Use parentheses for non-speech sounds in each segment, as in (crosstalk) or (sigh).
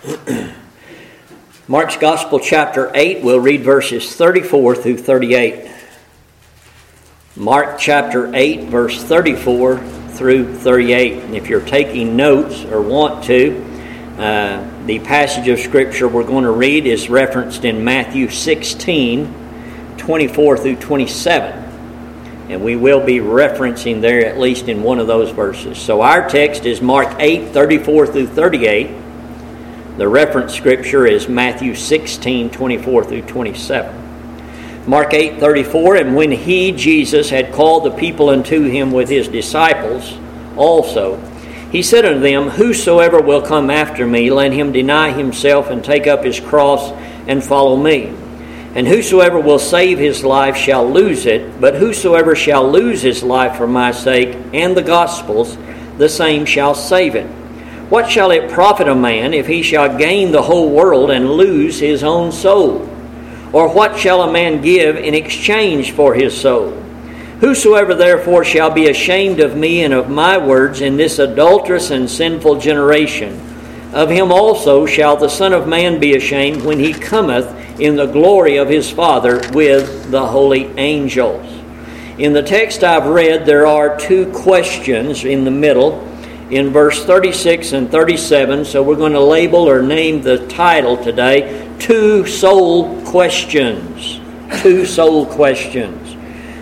(clears throat) Mark's Gospel, chapter 8, we'll read verses 34 through 38. Mark chapter 8, verse 34 through 38. And if you're taking notes or want to, uh, the passage of Scripture we're going to read is referenced in Matthew 16, 24 through 27. And we will be referencing there at least in one of those verses. So our text is Mark 8, 34 through 38. The reference scripture is Matthew 16, 24 through 27. Mark 8, 34, and when he, Jesus, had called the people unto him with his disciples also, he said unto them, Whosoever will come after me, let him deny himself and take up his cross and follow me. And whosoever will save his life shall lose it, but whosoever shall lose his life for my sake and the gospel's, the same shall save it. What shall it profit a man if he shall gain the whole world and lose his own soul? Or what shall a man give in exchange for his soul? Whosoever therefore shall be ashamed of me and of my words in this adulterous and sinful generation, of him also shall the Son of Man be ashamed when he cometh in the glory of his Father with the holy angels. In the text I've read, there are two questions in the middle in verse 36 and 37. So we're going to label or name the title today Two Soul Questions. Two Soul Questions.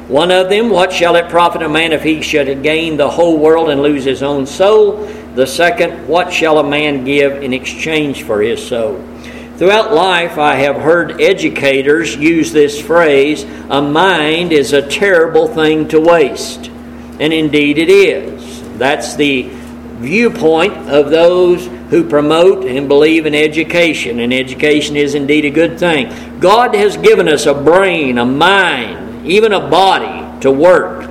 One of them, What shall it profit a man if he should gain the whole world and lose his own soul? The second, What shall a man give in exchange for his soul? Throughout life, I have heard educators use this phrase a mind is a terrible thing to waste. And indeed it is. That's the viewpoint of those who promote and believe in education, and education is indeed a good thing. God has given us a brain, a mind, even a body to work.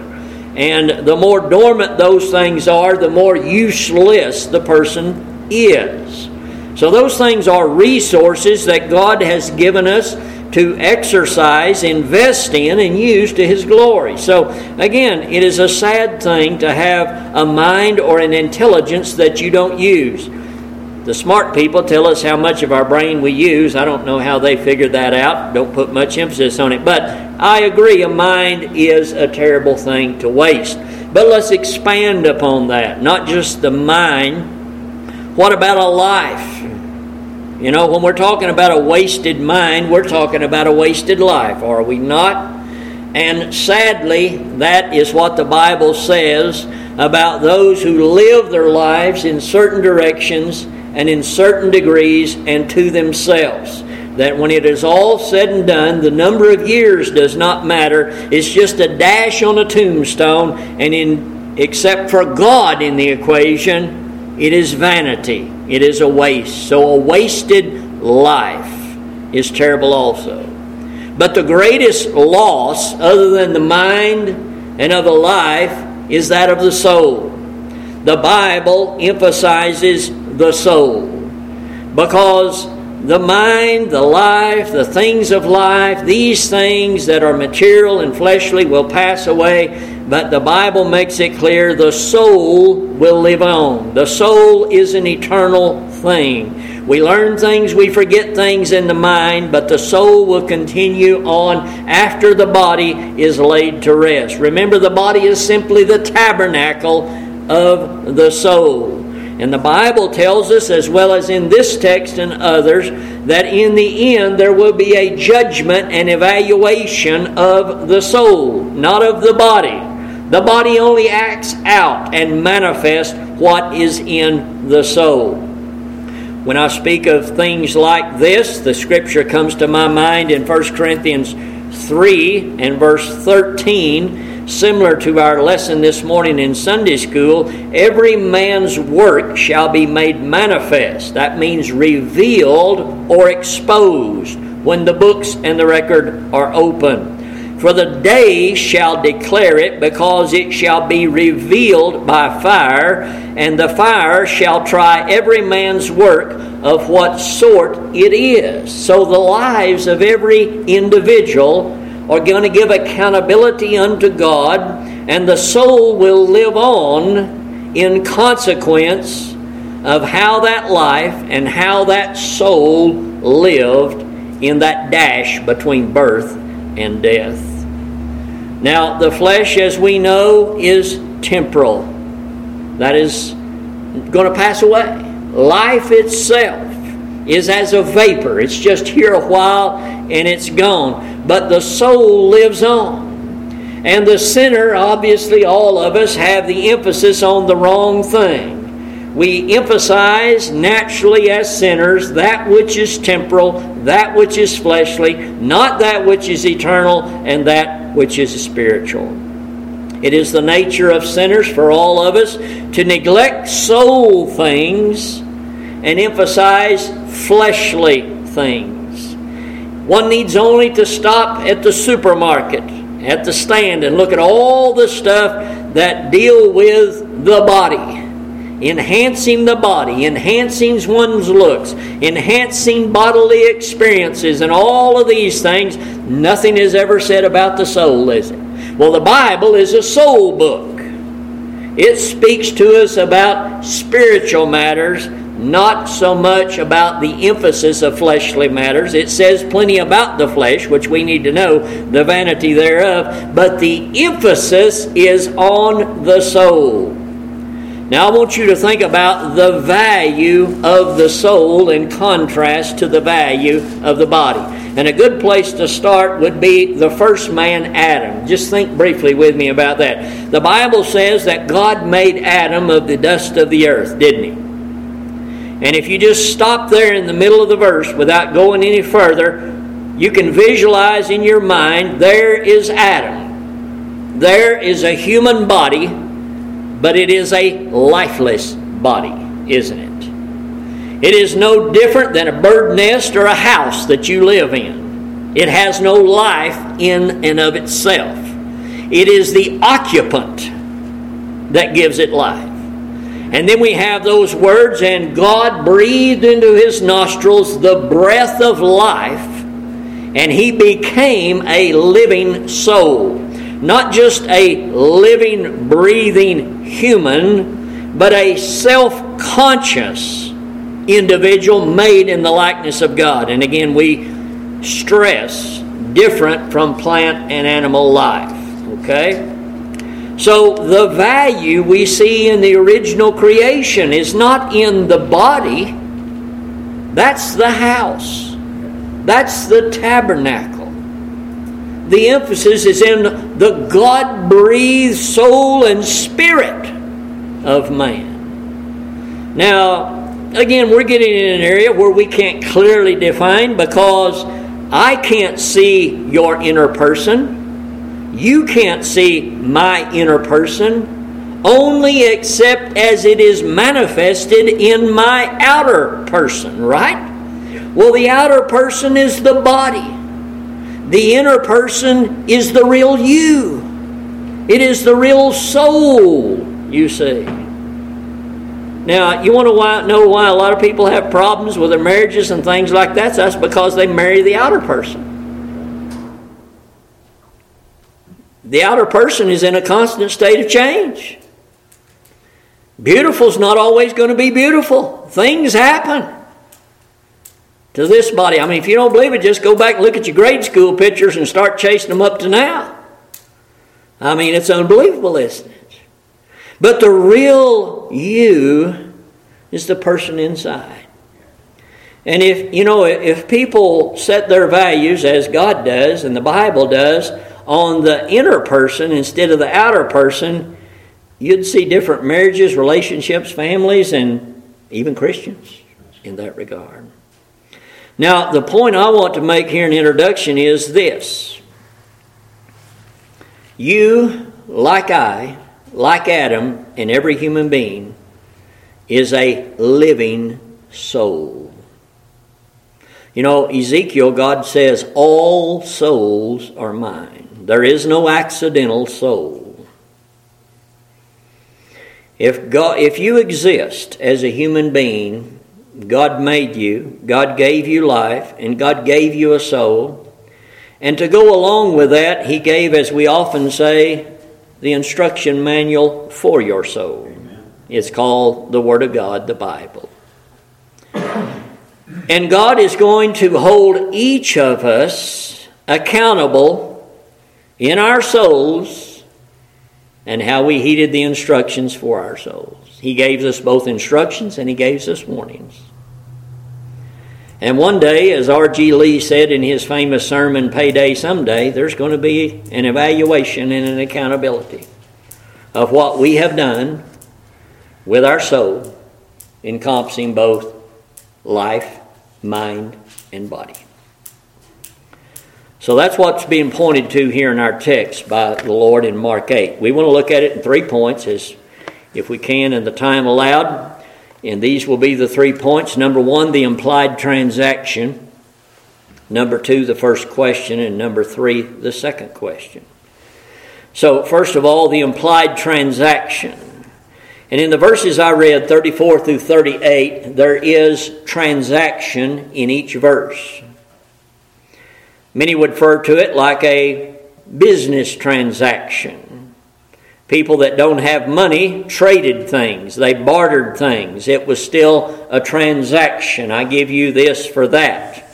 And the more dormant those things are, the more useless the person is. So, those things are resources that God has given us to exercise, invest in, and use to His glory. So, again, it is a sad thing to have a mind or an intelligence that you don't use. The smart people tell us how much of our brain we use. I don't know how they figured that out. Don't put much emphasis on it. But I agree, a mind is a terrible thing to waste. But let's expand upon that. Not just the mind. What about a life? You know, when we're talking about a wasted mind, we're talking about a wasted life, are we not? And sadly, that is what the Bible says about those who live their lives in certain directions and in certain degrees and to themselves. That when it is all said and done, the number of years does not matter. It's just a dash on a tombstone, and in except for God in the equation, it is vanity. It is a waste. So a wasted life is terrible also. But the greatest loss, other than the mind and of the life, is that of the soul. The Bible emphasizes the soul because the mind, the life, the things of life, these things that are material and fleshly will pass away, but the Bible makes it clear the soul will live on. The soul is an eternal thing. We learn things, we forget things in the mind, but the soul will continue on after the body is laid to rest. Remember, the body is simply the tabernacle of the soul. And the Bible tells us, as well as in this text and others, that in the end there will be a judgment and evaluation of the soul, not of the body. The body only acts out and manifests what is in the soul. When I speak of things like this, the scripture comes to my mind in 1 Corinthians 3 and verse 13 similar to our lesson this morning in Sunday school, every man's work shall be made manifest. That means revealed or exposed when the books and the record are open. For the day shall declare it, because it shall be revealed by fire, and the fire shall try every man's work of what sort it is. So the lives of every individual are going to give accountability unto God, and the soul will live on in consequence of how that life and how that soul lived in that dash between birth and death. Now, the flesh, as we know, is temporal. That is going to pass away. Life itself is as a vapor, it's just here a while and it's gone. But the soul lives on. And the sinner, obviously, all of us have the emphasis on the wrong thing. We emphasize naturally as sinners that which is temporal, that which is fleshly, not that which is eternal, and that which is spiritual. It is the nature of sinners for all of us to neglect soul things and emphasize fleshly things. One needs only to stop at the supermarket, at the stand, and look at all the stuff that deal with the body. Enhancing the body, enhancing one's looks, enhancing bodily experiences, and all of these things. Nothing is ever said about the soul, is it? Well, the Bible is a soul book. It speaks to us about spiritual matters not so much about the emphasis of fleshly matters. It says plenty about the flesh, which we need to know, the vanity thereof, but the emphasis is on the soul. Now, I want you to think about the value of the soul in contrast to the value of the body. And a good place to start would be the first man, Adam. Just think briefly with me about that. The Bible says that God made Adam of the dust of the earth, didn't he? And if you just stop there in the middle of the verse without going any further, you can visualize in your mind there is Adam. There is a human body, but it is a lifeless body, isn't it? It is no different than a bird nest or a house that you live in. It has no life in and of itself. It is the occupant that gives it life. And then we have those words, and God breathed into his nostrils the breath of life, and he became a living soul. Not just a living, breathing human, but a self conscious individual made in the likeness of God. And again, we stress different from plant and animal life. Okay? So the value we see in the original creation is not in the body, that's the house, that's the tabernacle. The emphasis is in the God breathed soul and spirit of man. Now, again, we're getting in an area where we can't clearly define because I can't see your inner person. You can't see my inner person only except as it is manifested in my outer person, right? Well, the outer person is the body, the inner person is the real you, it is the real soul, you see. Now, you want to know why a lot of people have problems with their marriages and things like that? That's because they marry the outer person. The outer person is in a constant state of change. Beautiful is not always going to be beautiful. Things happen to this body. I mean, if you don't believe it, just go back and look at your grade school pictures and start chasing them up to now. I mean, it's unbelievable, isn't it? But the real you is the person inside. And if, you know, if people set their values as God does and the Bible does on the inner person instead of the outer person, you'd see different marriages, relationships, families, and even Christians in that regard. Now, the point I want to make here in introduction is this You, like I, like Adam, and every human being, is a living soul. You know, Ezekiel, God says, All souls are mine. There is no accidental soul. If, God, if you exist as a human being, God made you, God gave you life, and God gave you a soul. And to go along with that, He gave, as we often say, the instruction manual for your soul. It's called the Word of God, the Bible. And God is going to hold each of us accountable in our souls and how we heeded the instructions for our souls. He gave us both instructions and He gave us warnings. And one day, as R.G. Lee said in his famous sermon, Payday Someday, there's going to be an evaluation and an accountability of what we have done with our soul, encompassing both life, mind, and body. So that's what's being pointed to here in our text by the Lord in Mark 8. We want to look at it in three points as if we can in the time allowed. And these will be the three points. Number one, the implied transaction. Number two, the first question. And number three, the second question. So, first of all, the implied transaction. And in the verses I read, 34 through 38, there is transaction in each verse. Many would refer to it like a business transaction. People that don't have money traded things, they bartered things. It was still a transaction. I give you this for that.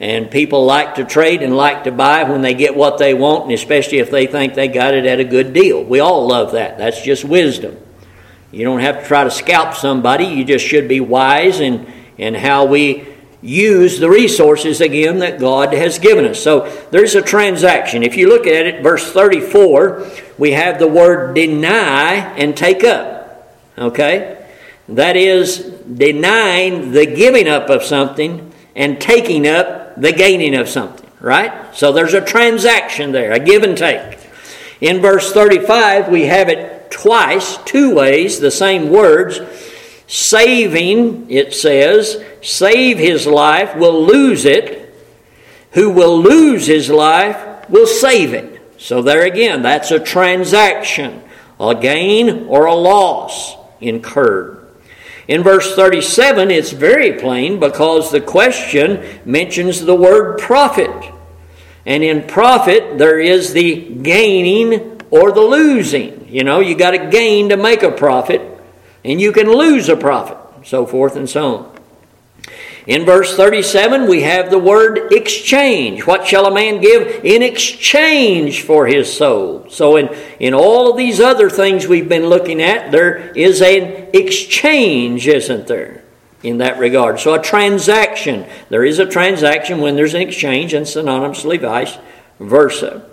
And people like to trade and like to buy when they get what they want, and especially if they think they got it at a good deal. We all love that. That's just wisdom. You don't have to try to scalp somebody, you just should be wise in, in how we use the resources again that God has given us. So there's a transaction. If you look at it, verse 34, we have the word deny and take up. Okay? That is denying the giving up of something and taking up the gaining of something, right? So there's a transaction there, a give and take. In verse 35, we have it twice, two ways, the same words saving, it says, save his life will lose it. Who will lose his life will save it. So, there again, that's a transaction, a gain or a loss incurred. In verse 37, it's very plain because the question mentions the word profit. And in profit, there is the gaining or the losing. You know, you got to gain to make a profit and you can lose a profit, so forth and so on. In verse 37, we have the word exchange. What shall a man give in exchange for his soul? So, in, in all of these other things we've been looking at, there is an exchange, isn't there, in that regard? So, a transaction. There is a transaction when there's an exchange, and synonymously vice versa.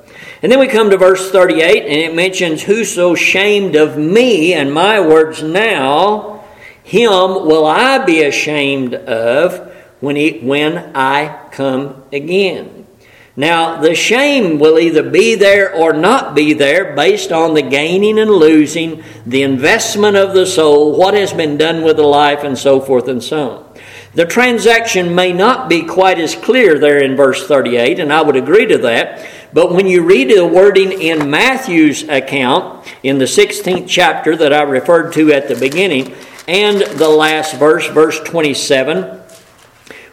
And then we come to verse 38, and it mentions, Whoso shamed of me and my words now, him will I be ashamed of when, he, when I come again. Now, the shame will either be there or not be there based on the gaining and losing, the investment of the soul, what has been done with the life, and so forth and so on. The transaction may not be quite as clear there in verse 38, and I would agree to that. But when you read the wording in Matthew's account, in the 16th chapter that I referred to at the beginning, and the last verse, verse 27,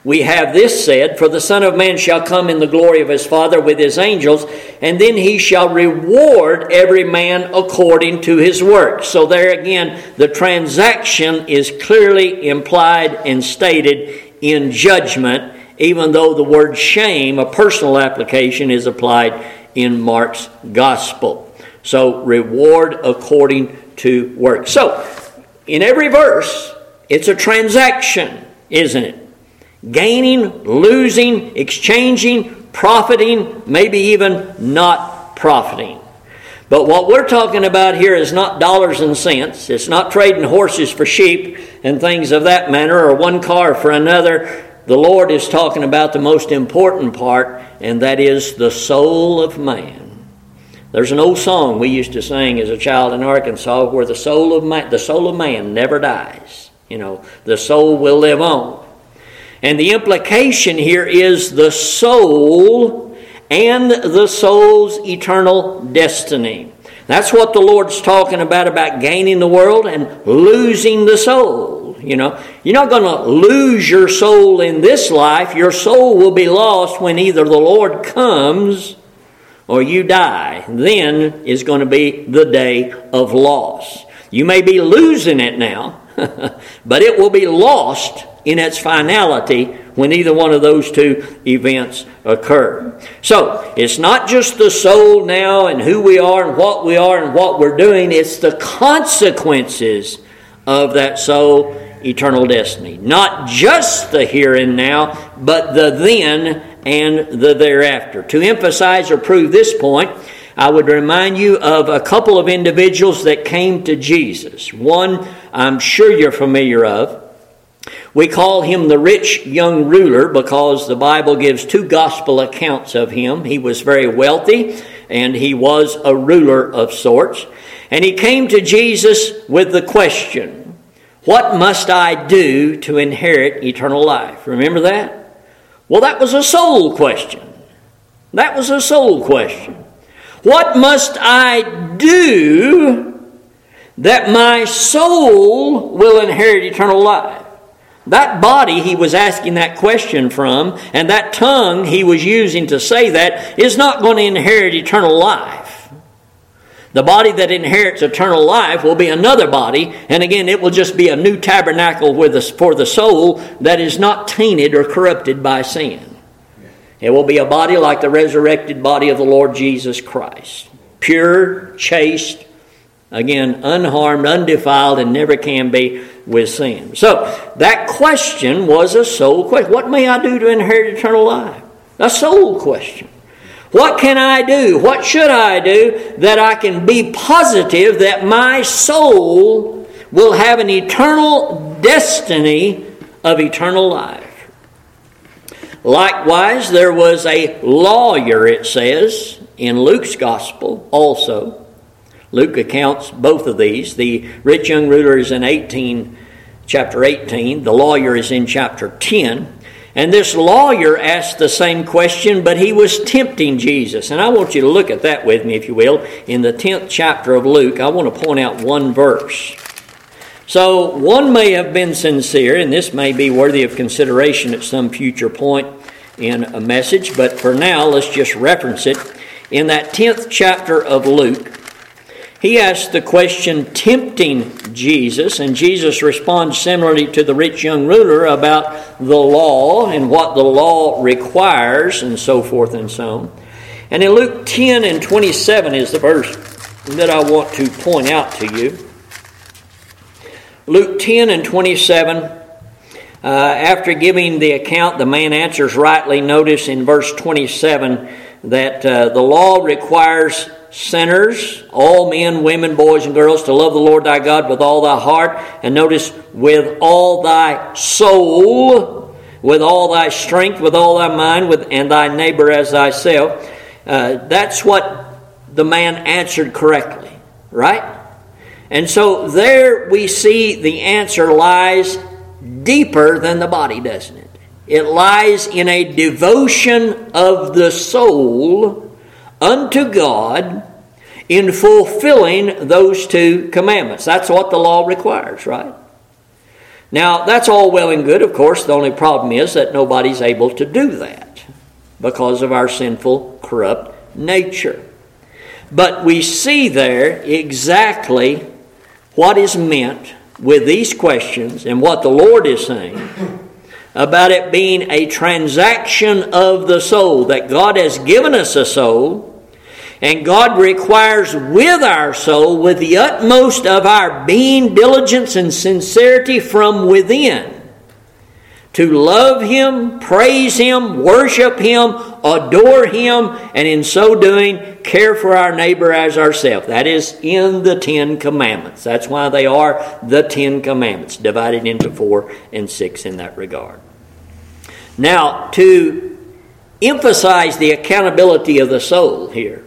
we have this said For the Son of Man shall come in the glory of his Father with his angels, and then he shall reward every man according to his work. So, there again, the transaction is clearly implied and stated in judgment, even though the word shame, a personal application, is applied in Mark's gospel. So, reward according to work. So, in every verse, it's a transaction, isn't it? Gaining, losing, exchanging, profiting, maybe even not profiting. But what we're talking about here is not dollars and cents. It's not trading horses for sheep and things of that manner or one car for another. The Lord is talking about the most important part, and that is the soul of man. There's an old song we used to sing as a child in Arkansas where the soul of man, the soul of man never dies. You know, the soul will live on. And the implication here is the soul and the soul's eternal destiny. That's what the Lord's talking about about gaining the world and losing the soul. You know, you're not going to lose your soul in this life. Your soul will be lost when either the Lord comes or you die. Then is going to be the day of loss. You may be losing it now, (laughs) but it will be lost in its finality when either one of those two events occur. So, it's not just the soul now and who we are and what we are and what we're doing, it's the consequences of that soul eternal destiny. Not just the here and now, but the then and the thereafter. To emphasize or prove this point, I would remind you of a couple of individuals that came to Jesus. One I'm sure you're familiar of. We call him the rich young ruler because the Bible gives two gospel accounts of him. He was very wealthy and he was a ruler of sorts. And he came to Jesus with the question, What must I do to inherit eternal life? Remember that? Well, that was a soul question. That was a soul question. What must I do that my soul will inherit eternal life? That body he was asking that question from, and that tongue he was using to say that, is not going to inherit eternal life. The body that inherits eternal life will be another body, and again, it will just be a new tabernacle for the soul that is not tainted or corrupted by sin. It will be a body like the resurrected body of the Lord Jesus Christ. Pure, chaste, again, unharmed, undefiled, and never can be with sin. So, that question was a soul question. What may I do to inherit eternal life? A soul question. What can I do? What should I do that I can be positive that my soul will have an eternal destiny of eternal life? Likewise, there was a lawyer, it says, in Luke's gospel also. Luke accounts both of these. The rich young ruler is in 18, chapter 18. The lawyer is in chapter 10. And this lawyer asked the same question, but he was tempting Jesus. And I want you to look at that with me, if you will. In the 10th chapter of Luke, I want to point out one verse. So, one may have been sincere, and this may be worthy of consideration at some future point in a message, but for now, let's just reference it. In that 10th chapter of Luke, he asks the question, tempting Jesus, and Jesus responds similarly to the rich young ruler about the law and what the law requires, and so forth and so on. And in Luke 10 and 27 is the verse that I want to point out to you. Luke 10 and 27, uh, after giving the account, the man answers rightly. Notice in verse 27 that uh, the law requires sinners, all men, women, boys, and girls, to love the Lord thy God with all thy heart, and notice, with all thy soul, with all thy strength, with all thy mind, with, and thy neighbor as thyself. Uh, that's what the man answered correctly, right? And so there we see the answer lies deeper than the body, doesn't it? It lies in a devotion of the soul unto God in fulfilling those two commandments. That's what the law requires, right? Now, that's all well and good, of course. The only problem is that nobody's able to do that because of our sinful, corrupt nature. But we see there exactly what is meant with these questions and what the Lord is saying about it being a transaction of the soul, that God has given us a soul, and God requires with our soul, with the utmost of our being, diligence, and sincerity from within to love Him, praise Him, worship Him, adore Him, and in so doing, care for our neighbor as ourselves. That is in the Ten Commandments. That's why they are the Ten Commandments, divided into four and six in that regard. Now, to emphasize the accountability of the soul here,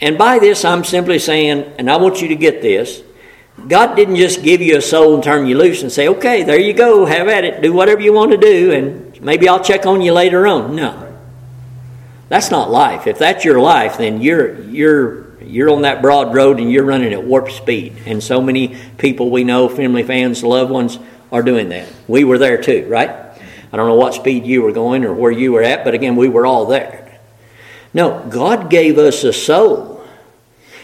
and by this I'm simply saying, and I want you to get this God didn't just give you a soul and turn you loose and say, okay, there you go, have at it, do whatever you want to do, and maybe I'll check on you later on. No. That's not life. If that's your life, then you're, you're, you're on that broad road and you're running at warp speed. And so many people we know, family, fans, loved ones, are doing that. We were there too, right? I don't know what speed you were going or where you were at, but again, we were all there. No, God gave us a soul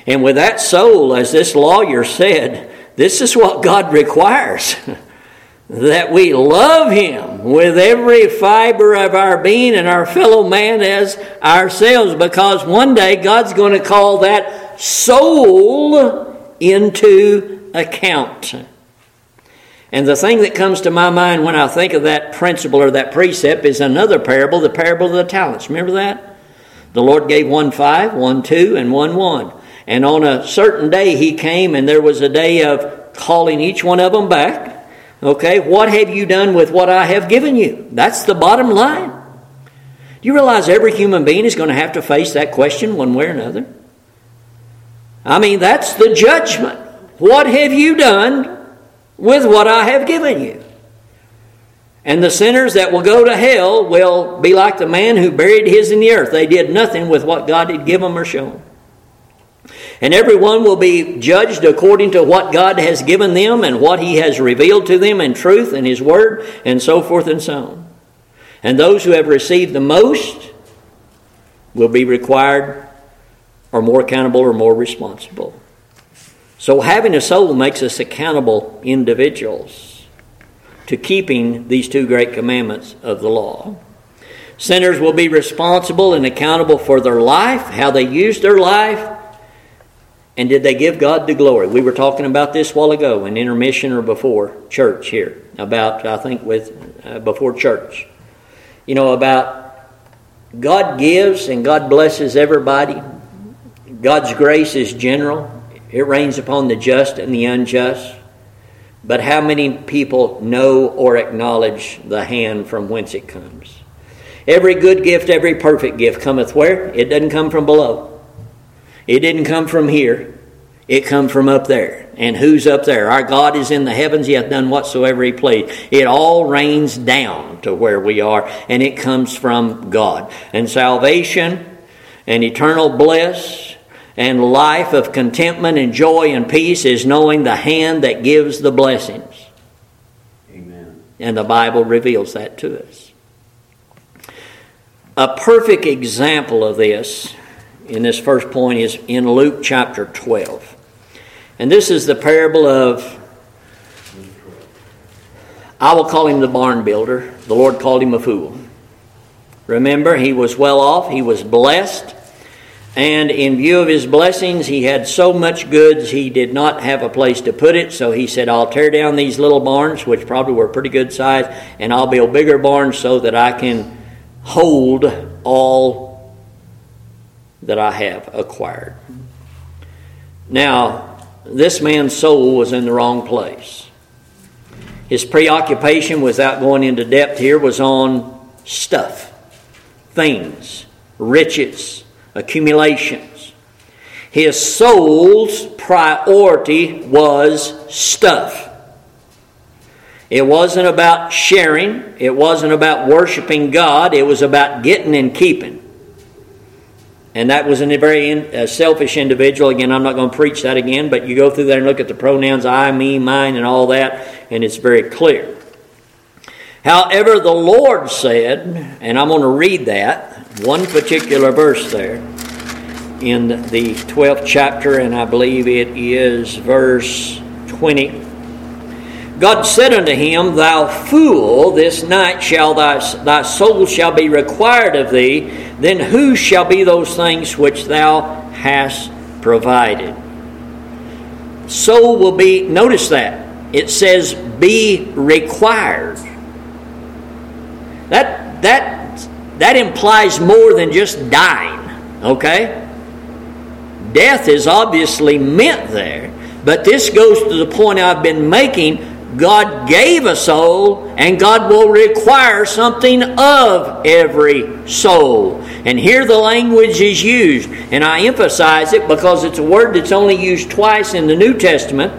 And with that soul, as this lawyer said, this is what God requires. (laughs) that we love Him with every fiber of our being and our fellow man as ourselves, because one day God's going to call that soul into account. And the thing that comes to my mind when I think of that principle or that precept is another parable, the parable of the talents. Remember that? The Lord gave one five, one two, and one one. And on a certain day he came, and there was a day of calling each one of them back Okay, what have you done with what I have given you? That's the bottom line. Do you realize every human being is going to have to face that question one way or another? I mean, that's the judgment. What have you done with what I have given you? And the sinners that will go to hell will be like the man who buried his in the earth. They did nothing with what God had given them or shown. And everyone will be judged according to what God has given them and what He has revealed to them in truth and His Word, and so forth and so on. And those who have received the most will be required or more accountable or more responsible. So, having a soul makes us accountable individuals to keeping these two great commandments of the law. Sinners will be responsible and accountable for their life, how they use their life, and did they give God the glory? We were talking about this while ago in intermission or before church here about I think with uh, before church. You know about God gives and God blesses everybody. God's grace is general. It rains upon the just and the unjust. But how many people know or acknowledge the hand from whence it comes? Every good gift, every perfect gift cometh where? It doesn't come from below. It didn't come from here. It come from up there. And who's up there? Our God is in the heavens. He hath done whatsoever he pleased. It all rains down to where we are, and it comes from God. And salvation and eternal bliss and life of contentment and joy and peace is knowing the hand that gives the blessings. Amen. And the Bible reveals that to us. A perfect example of this in this first point is in Luke chapter 12. And this is the parable of, I will call him the barn builder. The Lord called him a fool. Remember, he was well off, he was blessed, and in view of his blessings, he had so much goods he did not have a place to put it. So he said, I'll tear down these little barns, which probably were pretty good size, and I'll build bigger barns so that I can hold all that I have acquired. Now, this man's soul was in the wrong place. His preoccupation, without going into depth here, was on stuff, things, riches, accumulations. His soul's priority was stuff. It wasn't about sharing, it wasn't about worshiping God, it was about getting and keeping. And that was a very in, selfish individual. Again, I'm not going to preach that again, but you go through there and look at the pronouns I, me, mine, and all that, and it's very clear. However, the Lord said, and I'm going to read that, one particular verse there in the 12th chapter, and I believe it is verse 20. God said unto him, Thou fool, this night shall thy, thy soul shall be required of thee. Then who shall be those things which thou hast provided? Soul will be, notice that. It says, be required. That, that, that implies more than just dying, okay? Death is obviously meant there, but this goes to the point I've been making God gave a soul, and God will require something of every soul. And here the language is used, and I emphasize it because it's a word that's only used twice in the New Testament.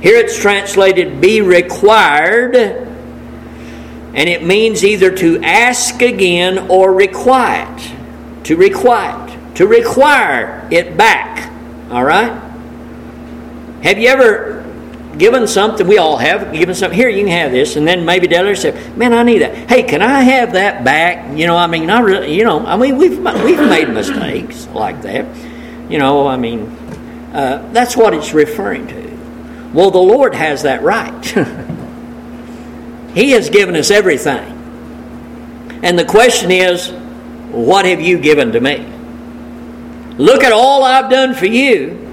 Here it's translated be required, and it means either to ask again or requite. To requite. To require it back. All right? Have you ever given something, we all have given something. Here, you can have this, and then maybe the other say, "Man, I need that." Hey, can I have that back? You know, I mean, I really, you know, I mean, we've we've made mistakes like that. You know, I mean, Uh, that's what it's referring to. Well, the Lord has that right. (laughs) he has given us everything. And the question is, what have you given to me? Look at all I've done for you.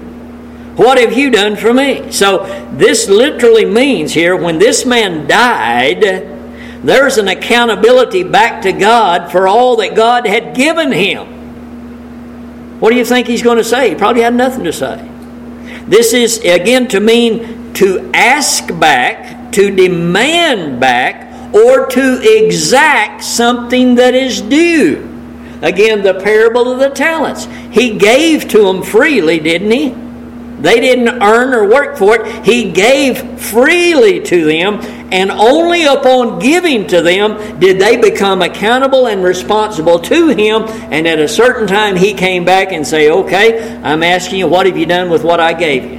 What have you done for me? So, this literally means here when this man died, there's an accountability back to God for all that God had given him. What do you think he's going to say? He probably had nothing to say. This is, again, to mean to ask back, to demand back, or to exact something that is due. Again, the parable of the talents. He gave to them freely, didn't he? They didn't earn or work for it. He gave freely to them, and only upon giving to them did they become accountable and responsible to Him. And at a certain time, He came back and say, "Okay, I'm asking you, what have you done with what I gave you?"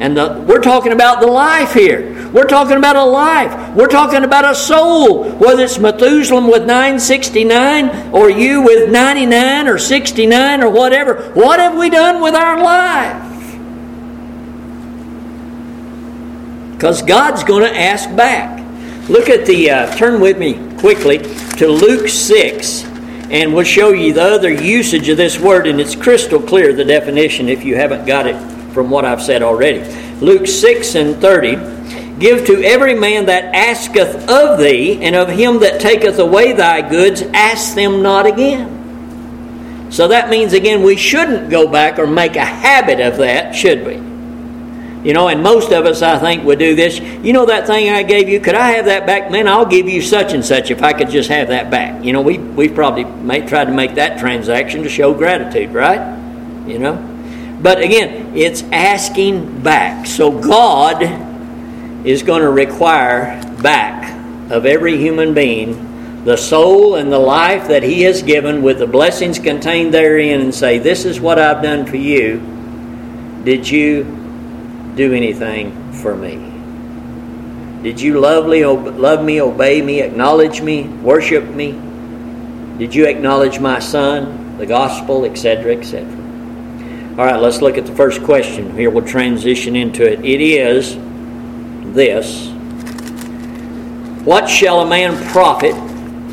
And the, we're talking about the life here. We're talking about a life. We're talking about a soul. Whether it's Methuselah with 969 or you with 99 or 69 or whatever. What have we done with our life? Because God's going to ask back. Look at the, uh, turn with me quickly to Luke 6, and we'll show you the other usage of this word, and it's crystal clear, the definition, if you haven't got it from what I've said already. Luke 6 and 30 Give to every man that asketh of thee, and of him that taketh away thy goods, ask them not again. So that means, again, we shouldn't go back or make a habit of that, should we? You know, and most of us, I think, would do this. You know that thing I gave you? Could I have that back? Man, I'll give you such and such if I could just have that back. You know, we we probably may try to make that transaction to show gratitude, right? You know, but again, it's asking back. So God is going to require back of every human being the soul and the life that He has given with the blessings contained therein and say, This is what I've done for you. Did you do anything for me? Did you lovely, love me, obey me, acknowledge me, worship me? Did you acknowledge my Son, the gospel, etc., etc.? All right, let's look at the first question. Here we'll transition into it. It is this What shall a man profit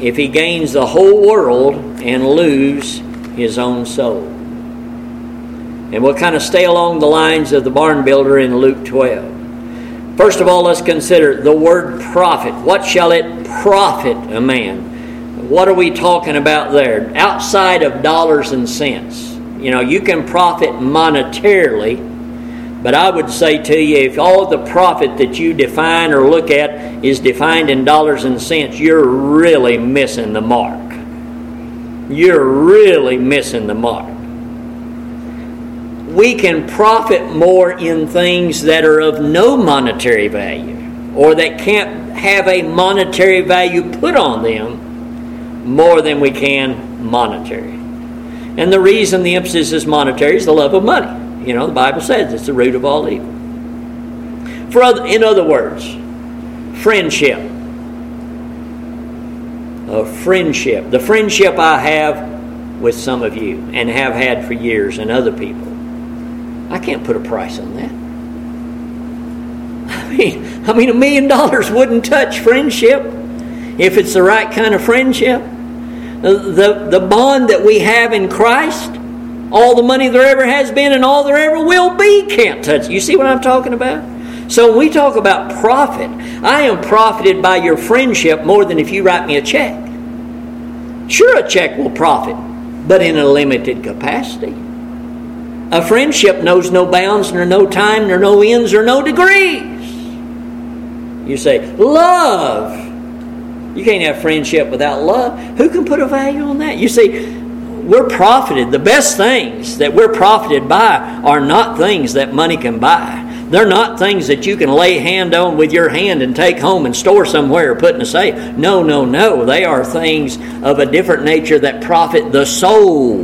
if he gains the whole world and lose his own soul? And we'll kind of stay along the lines of the barn builder in Luke 12. First of all, let's consider the word profit. What shall it profit a man? What are we talking about there? Outside of dollars and cents. You know, you can profit monetarily, but I would say to you, if all the profit that you define or look at is defined in dollars and cents, you're really missing the mark. You're really missing the mark. We can profit more in things that are of no monetary value or that can't have a monetary value put on them more than we can monetary. And the reason the emphasis is monetary is the love of money. You know, the Bible says it's the root of all evil. For other, in other words, friendship. A friendship. The friendship I have with some of you and have had for years and other people. I can't put a price on that. I mean, I mean, a million dollars wouldn't touch friendship if it's the right kind of friendship the, the bond that we have in Christ, all the money there ever has been and all there ever will be can't touch. You see what I'm talking about? So when we talk about profit, I am profited by your friendship more than if you write me a check. Sure, a check will profit, but in a limited capacity. A friendship knows no bounds, nor no time, nor no ends, or no degrees. You say, love you can't have friendship without love. Who can put a value on that? You see, we're profited. The best things that we're profited by are not things that money can buy. They're not things that you can lay hand on with your hand and take home and store somewhere or put in a safe. No, no, no. They are things of a different nature that profit the soul,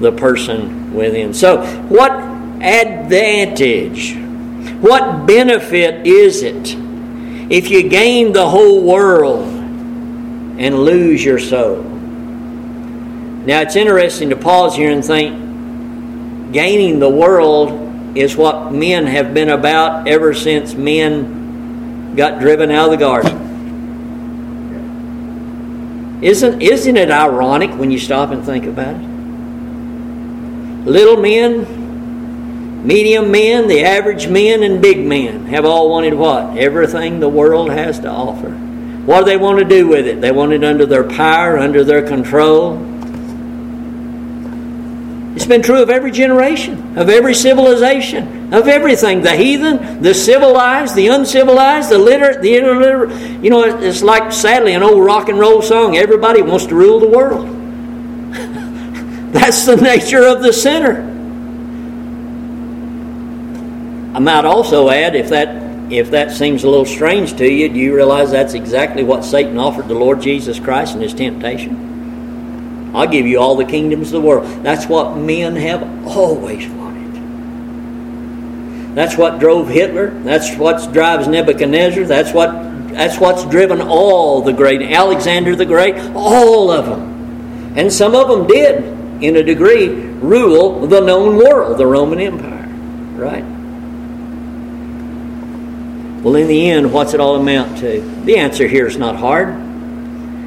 the person within. So, what advantage, what benefit is it if you gain the whole world and lose your soul. Now it's interesting to pause here and think gaining the world is what men have been about ever since men got driven out of the garden. Isn't, isn't it ironic when you stop and think about it? Little men, medium men, the average men, and big men have all wanted what? Everything the world has to offer. What do they want to do with it? They want it under their power, under their control. It's been true of every generation, of every civilization, of everything. The heathen, the civilized, the uncivilized, the literate, the illiterate. You know, it's like, sadly, an old rock and roll song. Everybody wants to rule the world. (laughs) That's the nature of the sinner. I might also add, if that if that seems a little strange to you, do you realize that's exactly what Satan offered the Lord Jesus Christ in his temptation? I'll give you all the kingdoms of the world. That's what men have always wanted. That's what drove Hitler. That's what drives Nebuchadnezzar. That's what that's what's driven all the great Alexander the Great, all of them. And some of them did, in a degree, rule the known world, the Roman Empire. Right? Well, in the end, what's it all amount to? The answer here is not hard.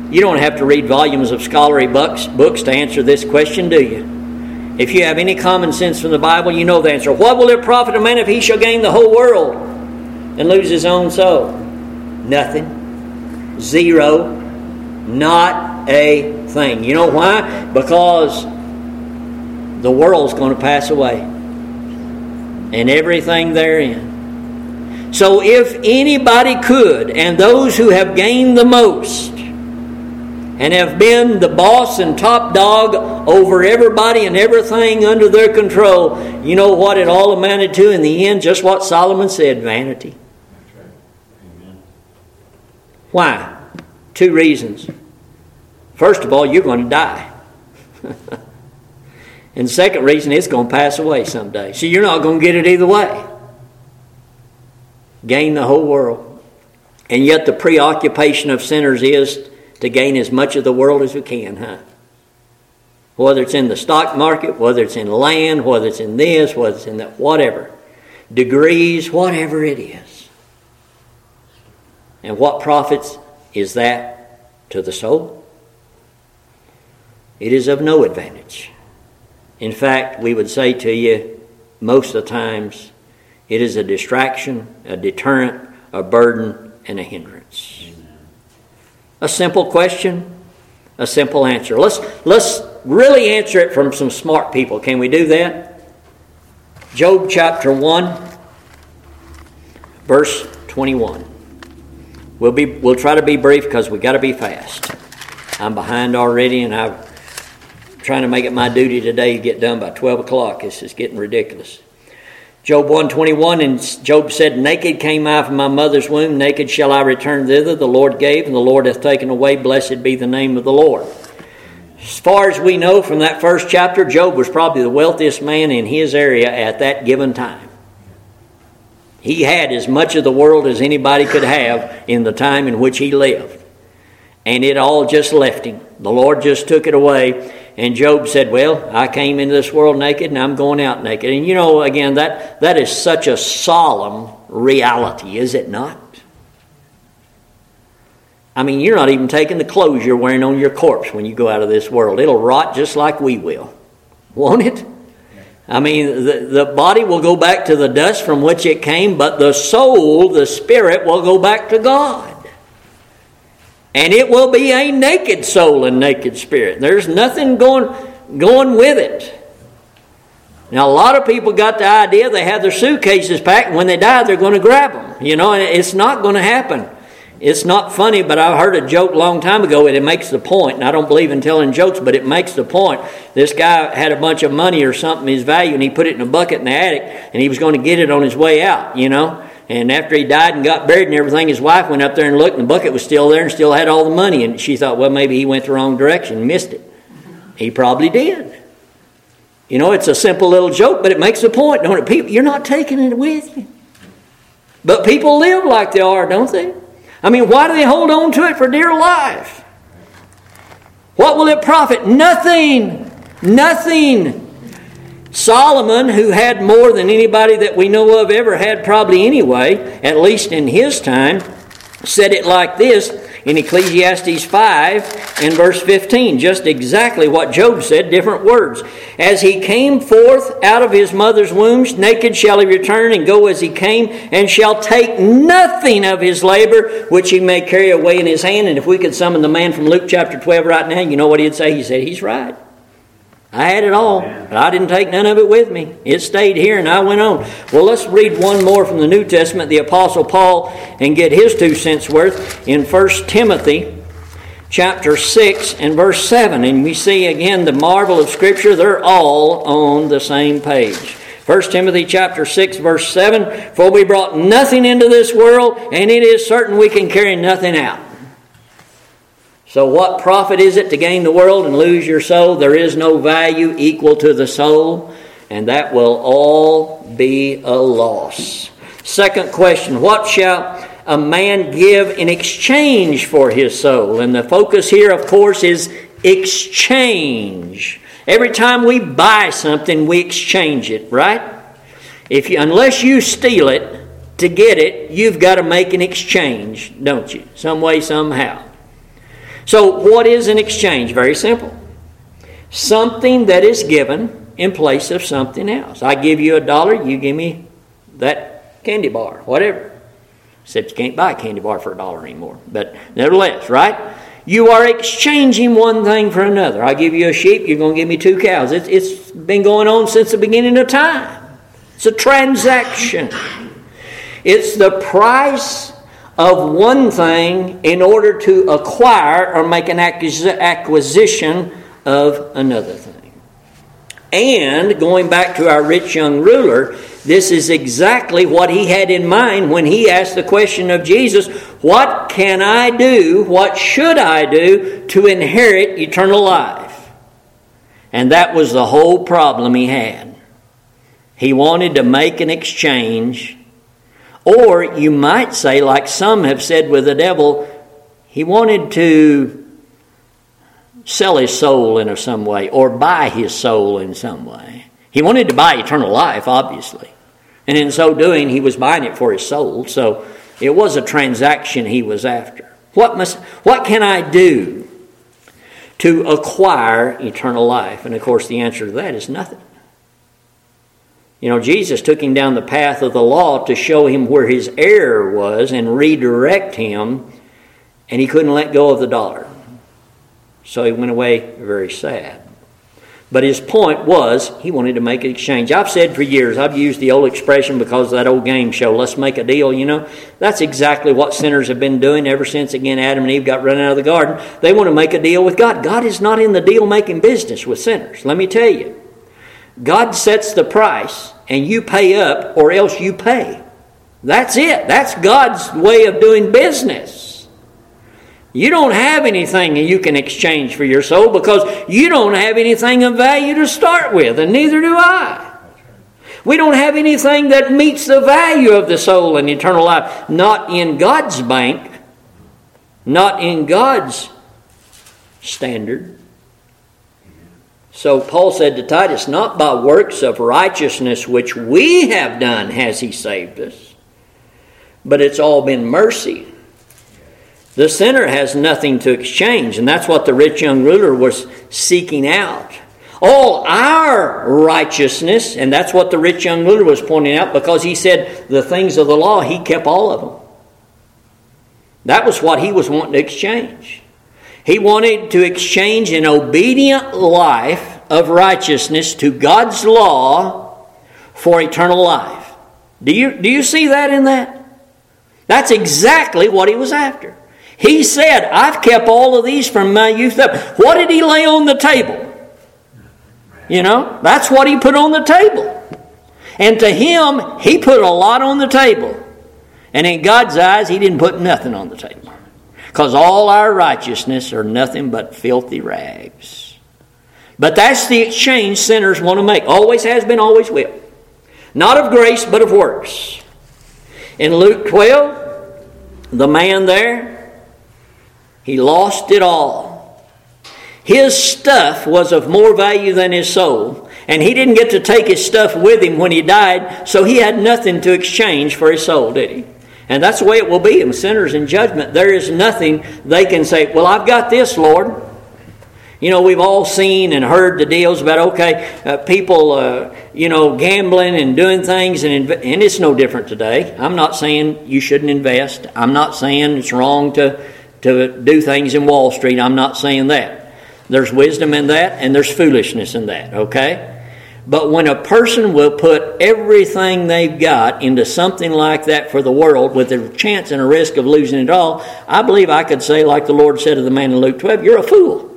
You don't have to read volumes of scholarly books, books to answer this question, do you? If you have any common sense from the Bible, you know the answer. What will it profit a man if he shall gain the whole world and lose his own soul? Nothing. Zero. Not a thing. You know why? Because the world's going to pass away and everything therein. So if anybody could, and those who have gained the most, and have been the boss and top dog over everybody and everything under their control, you know what it all amounted to in the end? Just what Solomon said vanity. Why? Two reasons. First of all, you're going to die. (laughs) and second reason, it's going to pass away someday. So you're not going to get it either way. Gain the whole world. And yet, the preoccupation of sinners is to gain as much of the world as we can, huh? Whether it's in the stock market, whether it's in land, whether it's in this, whether it's in that, whatever. Degrees, whatever it is. And what profits is that to the soul? It is of no advantage. In fact, we would say to you, most of the times, it is a distraction, a deterrent, a burden, and a hindrance. A simple question, a simple answer. Let's, let's really answer it from some smart people. Can we do that? Job chapter 1, verse 21. We'll, be, we'll try to be brief because we got to be fast. I'm behind already, and I'm trying to make it my duty today to get done by 12 o'clock. This is getting ridiculous. Job 121, and Job said, Naked came I from my mother's womb, naked shall I return thither. The Lord gave, and the Lord hath taken away. Blessed be the name of the Lord. As far as we know from that first chapter, Job was probably the wealthiest man in his area at that given time. He had as much of the world as anybody could have in the time in which he lived. And it all just left him. The Lord just took it away and Job said, Well, I came into this world naked and I'm going out naked. And you know, again, that, that is such a solemn reality, is it not? I mean, you're not even taking the clothes you're wearing on your corpse when you go out of this world. It'll rot just like we will, won't it? I mean, the, the body will go back to the dust from which it came, but the soul, the spirit, will go back to God. And it will be a naked soul and naked spirit. There's nothing going, going with it. Now, a lot of people got the idea they have their suitcases packed, and when they die, they're going to grab them. You know, and it's not going to happen. It's not funny, but I heard a joke a long time ago, and it makes the point. And I don't believe in telling jokes, but it makes the point. This guy had a bunch of money or something, his value, and he put it in a bucket in the attic, and he was going to get it on his way out, you know. And after he died and got buried and everything, his wife went up there and looked, and the bucket was still there and still had all the money. And she thought, well, maybe he went the wrong direction and missed it. He probably did. You know, it's a simple little joke, but it makes a point, don't it? People, you're not taking it with you. But people live like they are, don't they? I mean, why do they hold on to it for dear life? What will it profit? Nothing. Nothing. Solomon, who had more than anybody that we know of ever had, probably anyway, at least in his time, said it like this in Ecclesiastes 5 and verse 15. Just exactly what Job said, different words. As he came forth out of his mother's womb, naked shall he return and go as he came, and shall take nothing of his labor which he may carry away in his hand. And if we could summon the man from Luke chapter 12 right now, you know what he'd say? He said, He's right. I had it all, but I didn't take none of it with me. It stayed here and I went on. Well, let's read one more from the New Testament, the Apostle Paul, and get his two cents worth in 1 Timothy chapter 6 and verse 7. And we see again the marvel of Scripture, they're all on the same page. 1 Timothy chapter 6 verse 7 For we brought nothing into this world, and it is certain we can carry nothing out. So, what profit is it to gain the world and lose your soul? There is no value equal to the soul, and that will all be a loss. Second question What shall a man give in exchange for his soul? And the focus here, of course, is exchange. Every time we buy something, we exchange it, right? If you, unless you steal it to get it, you've got to make an exchange, don't you? Some way, somehow. So, what is an exchange? Very simple. Something that is given in place of something else. I give you a dollar, you give me that candy bar, whatever. Except you can't buy a candy bar for a dollar anymore. But nevertheless, right? You are exchanging one thing for another. I give you a sheep, you're going to give me two cows. It's, it's been going on since the beginning of time. It's a transaction. It's the price of one thing in order to acquire or make an acquisition of another thing. And going back to our rich young ruler, this is exactly what he had in mind when he asked the question of Jesus What can I do? What should I do to inherit eternal life? And that was the whole problem he had. He wanted to make an exchange or you might say, like some have said with the devil, he wanted to sell his soul in some way or buy his soul in some way. He wanted to buy eternal life, obviously. And in so doing, he was buying it for his soul. So it was a transaction he was after. What, must, what can I do to acquire eternal life? And of course, the answer to that is nothing. You know, Jesus took him down the path of the law to show him where his error was and redirect him, and he couldn't let go of the dollar. So he went away very sad. But his point was he wanted to make an exchange. I've said for years, I've used the old expression because of that old game show, let's make a deal, you know. That's exactly what sinners have been doing ever since, again, Adam and Eve got run out of the garden. They want to make a deal with God. God is not in the deal making business with sinners, let me tell you. God sets the price and you pay up or else you pay. That's it. That's God's way of doing business. You don't have anything you can exchange for your soul because you don't have anything of value to start with, and neither do I. We don't have anything that meets the value of the soul and eternal life. Not in God's bank, not in God's standard. So Paul said to Titus, Not by works of righteousness which we have done has he saved us, but it's all been mercy. The sinner has nothing to exchange, and that's what the rich young ruler was seeking out. All our righteousness, and that's what the rich young ruler was pointing out because he said the things of the law, he kept all of them. That was what he was wanting to exchange. He wanted to exchange an obedient life of righteousness to God's law for eternal life. Do you, do you see that in that? That's exactly what he was after. He said, I've kept all of these from my youth up. What did he lay on the table? You know, that's what he put on the table. And to him, he put a lot on the table. And in God's eyes, he didn't put nothing on the table because all our righteousness are nothing but filthy rags. But that's the exchange sinners want to make. Always has been, always will. Not of grace, but of works. In Luke 12, the man there, he lost it all. His stuff was of more value than his soul. And he didn't get to take his stuff with him when he died, so he had nothing to exchange for his soul, did he? And that's the way it will be in sinners in judgment. There is nothing they can say, Well, I've got this, Lord. You know, we've all seen and heard the deals about, okay, uh, people, uh, you know, gambling and doing things, and, inv- and it's no different today. I'm not saying you shouldn't invest. I'm not saying it's wrong to, to do things in Wall Street. I'm not saying that. There's wisdom in that, and there's foolishness in that, okay? But when a person will put everything they've got into something like that for the world with a chance and a risk of losing it all, I believe I could say, like the Lord said to the man in Luke 12, you're a fool.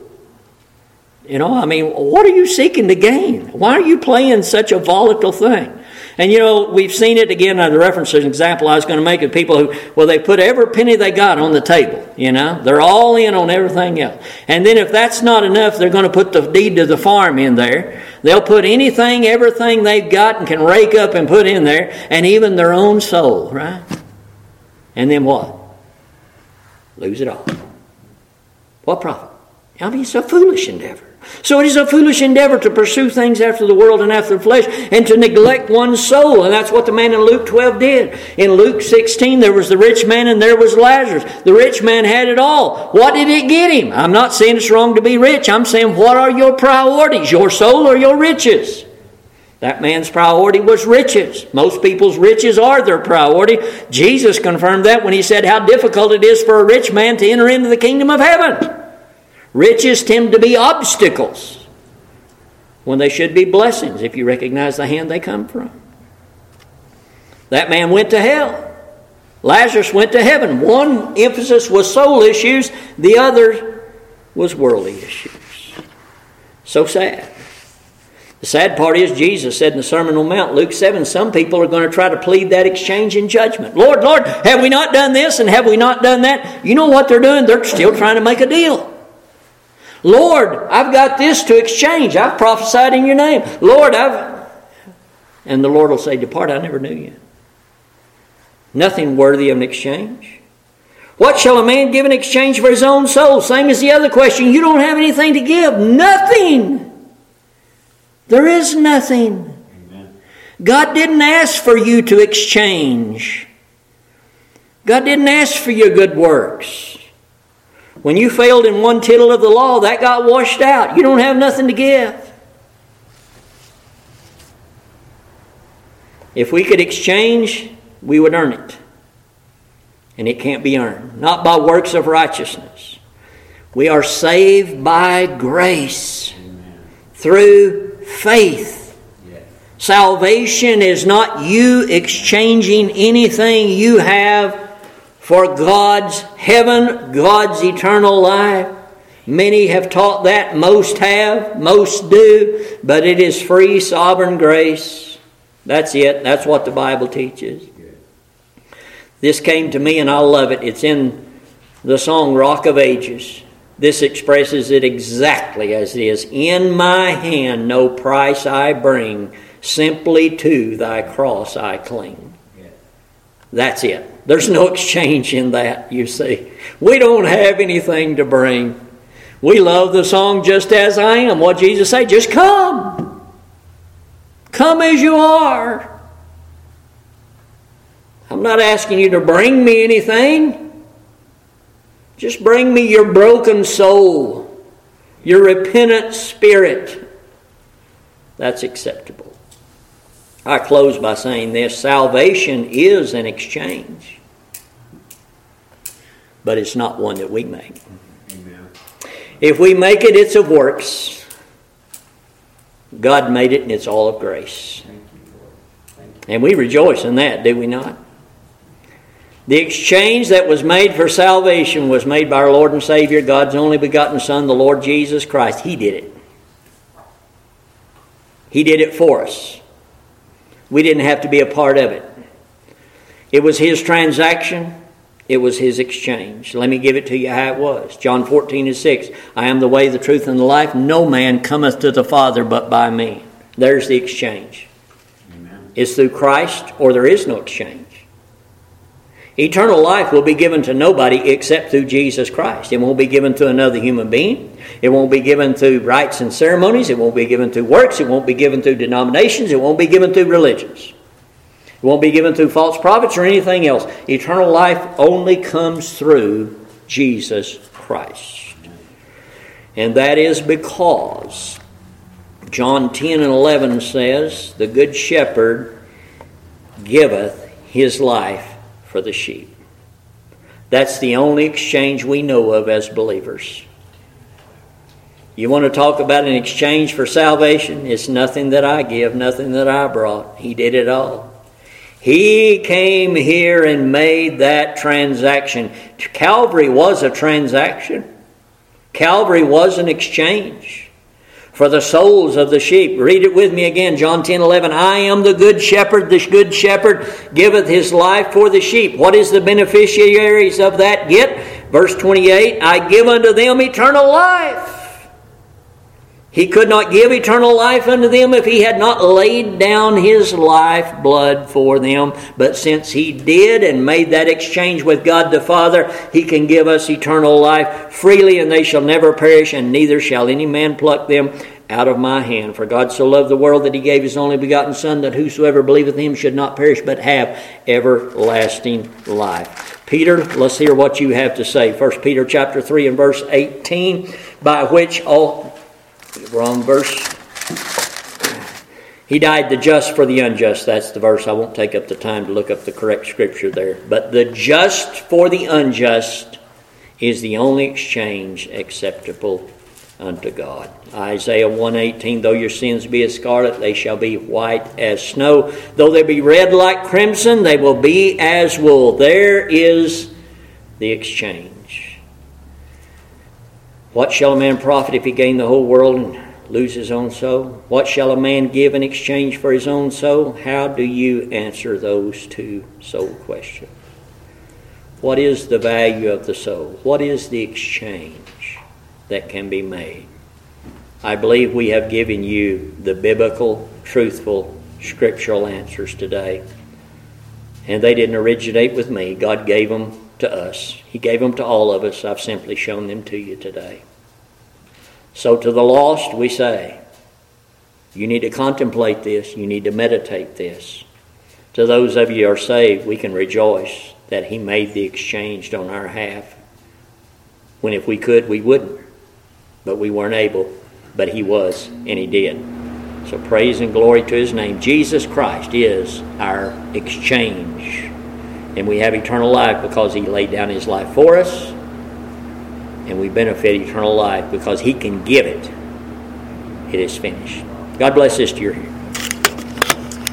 You know, I mean, what are you seeking to gain? Why are you playing such a volatile thing? And you know, we've seen it again. The reference an example I was going to make of people who, well, they put every penny they got on the table. You know, they're all in on everything else. And then if that's not enough, they're going to put the deed to the farm in there. They'll put anything, everything they've got and can rake up and put in there, and even their own soul, right? And then what? Lose it all. What profit? I mean, it's a foolish endeavor. So it is a foolish endeavor to pursue things after the world and after the flesh and to neglect one's soul. And that's what the man in Luke 12 did. In Luke 16, there was the rich man and there was Lazarus. The rich man had it all. What did it get him? I'm not saying it's wrong to be rich. I'm saying, what are your priorities? Your soul or your riches? That man's priority was riches. Most people's riches are their priority. Jesus confirmed that when he said how difficult it is for a rich man to enter into the kingdom of heaven. Riches tend to be obstacles when they should be blessings if you recognize the hand they come from. That man went to hell. Lazarus went to heaven. One emphasis was soul issues, the other was worldly issues. So sad. The sad part is, Jesus said in the Sermon on the Mount, Luke 7, some people are going to try to plead that exchange in judgment. Lord, Lord, have we not done this and have we not done that? You know what they're doing? They're still trying to make a deal. Lord, I've got this to exchange. I've prophesied in your name. Lord, I've. And the Lord will say, Depart, I never knew you. Nothing worthy of an exchange. What shall a man give in exchange for his own soul? Same as the other question. You don't have anything to give. Nothing. There is nothing. Amen. God didn't ask for you to exchange. God didn't ask for your good works. When you failed in one tittle of the law, that got washed out. You don't have nothing to give. If we could exchange, we would earn it. And it can't be earned, not by works of righteousness. We are saved by grace Amen. through faith. Yes. Salvation is not you exchanging anything you have for God's heaven, God's eternal life. Many have taught that, most have, most do, but it is free, sovereign grace. That's it. That's what the Bible teaches. This came to me and I love it. It's in the song Rock of Ages. This expresses it exactly as it is. In my hand no price I bring, simply to thy cross I cling. That's it. There's no exchange in that, you see. We don't have anything to bring. We love the song just as I am. What Jesus say? Just come. Come as you are. I'm not asking you to bring me anything. Just bring me your broken soul, your repentant spirit. That's acceptable. I close by saying this salvation is an exchange, but it's not one that we make. Amen. If we make it, it's of works. God made it, and it's all of grace. And we rejoice in that, do we not? The exchange that was made for salvation was made by our Lord and Savior, God's only begotten Son, the Lord Jesus Christ. He did it. He did it for us. We didn't have to be a part of it. It was his transaction, it was his exchange. Let me give it to you how it was. John 14 and 6 I am the way, the truth, and the life. No man cometh to the Father but by me. There's the exchange. Amen. It's through Christ, or there is no exchange. Eternal life will be given to nobody except through Jesus Christ. It won't be given to another human being. It won't be given through rites and ceremonies. It won't be given through works. It won't be given through denominations. It won't be given through religions. It won't be given through false prophets or anything else. Eternal life only comes through Jesus Christ. And that is because John 10 and 11 says, The good shepherd giveth his life for the sheep. That's the only exchange we know of as believers. You want to talk about an exchange for salvation? It's nothing that I give, nothing that I brought. He did it all. He came here and made that transaction. Calvary was a transaction. Calvary was an exchange for the souls of the sheep. Read it with me again, John 10 11. I am the good shepherd. The good shepherd giveth his life for the sheep. What is the beneficiaries of that get? Verse 28 I give unto them eternal life. He could not give eternal life unto them if he had not laid down his life blood for them. But since he did and made that exchange with God the Father, he can give us eternal life freely, and they shall never perish, and neither shall any man pluck them out of my hand. For God so loved the world that he gave his only begotten Son, that whosoever believeth him should not perish, but have everlasting life. Peter, let's hear what you have to say. 1 Peter chapter 3 and verse 18, by which all Wrong verse. He died the just for the unjust. That's the verse. I won't take up the time to look up the correct scripture there. But the just for the unjust is the only exchange acceptable unto God. Isaiah 118 Though your sins be as scarlet, they shall be white as snow. Though they be red like crimson, they will be as wool. There is the exchange. What shall a man profit if he gain the whole world and lose his own soul? What shall a man give in exchange for his own soul? How do you answer those two soul questions? What is the value of the soul? What is the exchange that can be made? I believe we have given you the biblical, truthful, scriptural answers today. And they didn't originate with me. God gave them to us. He gave them to all of us. I've simply shown them to you today. So, to the lost, we say, you need to contemplate this, you need to meditate this. To those of you who are saved, we can rejoice that He made the exchange on our half. When if we could, we wouldn't. But we weren't able. But He was, and He did. So praise and glory to His name. Jesus Christ is our exchange. And we have eternal life because He laid down His life for us. And we benefit eternal life because He can give it. It is finished. God bless this to your